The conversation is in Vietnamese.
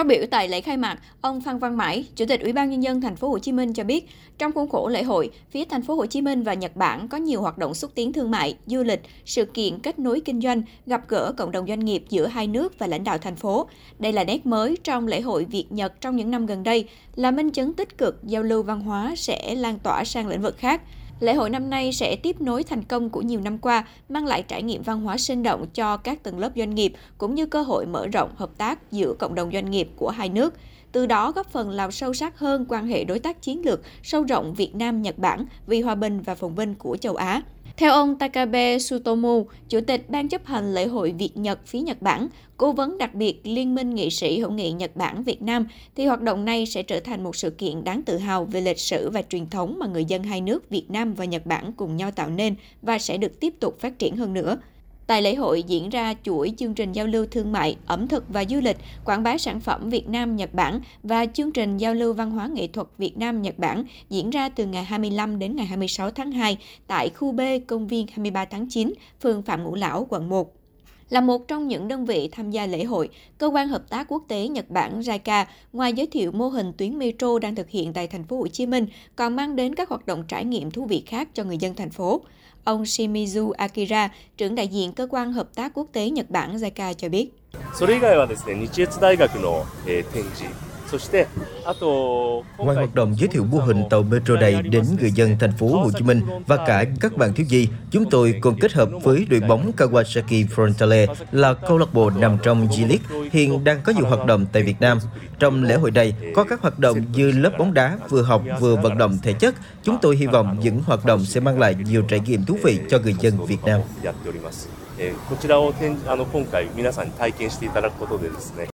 Phát biểu tại lễ khai mạc, ông Phan Văn Mãi, Chủ tịch Ủy ban nhân dân thành phố Hồ Chí Minh cho biết, trong khuôn khổ lễ hội, phía thành phố Hồ Chí Minh và Nhật Bản có nhiều hoạt động xúc tiến thương mại, du lịch, sự kiện kết nối kinh doanh, gặp gỡ cộng đồng doanh nghiệp giữa hai nước và lãnh đạo thành phố. Đây là nét mới trong lễ hội Việt Nhật trong những năm gần đây, là minh chứng tích cực giao lưu văn hóa sẽ lan tỏa sang lĩnh vực khác. Lễ hội năm nay sẽ tiếp nối thành công của nhiều năm qua, mang lại trải nghiệm văn hóa sinh động cho các tầng lớp doanh nghiệp, cũng như cơ hội mở rộng hợp tác giữa cộng đồng doanh nghiệp của hai nước. Từ đó góp phần làm sâu sắc hơn quan hệ đối tác chiến lược, sâu rộng Việt Nam-Nhật Bản vì hòa bình và phồn vinh của châu Á. Theo ông Takabe Sutomu, Chủ tịch Ban chấp hành lễ hội Việt Nhật phía Nhật Bản, cố vấn đặc biệt Liên minh nghị sĩ hữu nghị Nhật Bản Việt Nam, thì hoạt động này sẽ trở thành một sự kiện đáng tự hào về lịch sử và truyền thống mà người dân hai nước Việt Nam và Nhật Bản cùng nhau tạo nên và sẽ được tiếp tục phát triển hơn nữa. Tại lễ hội diễn ra chuỗi chương trình giao lưu thương mại, ẩm thực và du lịch, quảng bá sản phẩm Việt Nam Nhật Bản và chương trình giao lưu văn hóa nghệ thuật Việt Nam Nhật Bản diễn ra từ ngày 25 đến ngày 26 tháng 2 tại khu B công viên 23 tháng 9, phường Phạm Ngũ Lão, quận 1. Là một trong những đơn vị tham gia lễ hội, Cơ quan Hợp tác Quốc tế Nhật Bản JICA ngoài giới thiệu mô hình tuyến metro đang thực hiện tại thành phố Hồ Chí Minh, còn mang đến các hoạt động trải nghiệm thú vị khác cho người dân thành phố. Ông Shimizu Akira, trưởng đại diện Cơ quan Hợp tác Quốc tế Nhật Bản JICA cho biết. それ以外はですね、日越大学の、えー展示、そしてあと Ngoài hoạt động giới thiệu mô hình tàu metro này đến người dân thành phố Hồ Chí Minh và cả các bạn thiếu nhi, chúng tôi còn kết hợp với đội bóng Kawasaki Frontale là câu lạc bộ nằm trong G-League hiện đang có nhiều hoạt động tại Việt Nam. Trong lễ hội này có các hoạt động như lớp bóng đá vừa học vừa vận động thể chất. Chúng tôi hy vọng những hoạt động sẽ mang lại nhiều trải nghiệm thú vị cho người dân Việt Nam. やっております。えーこちらを展あの今回皆さんに体験していただくことでですね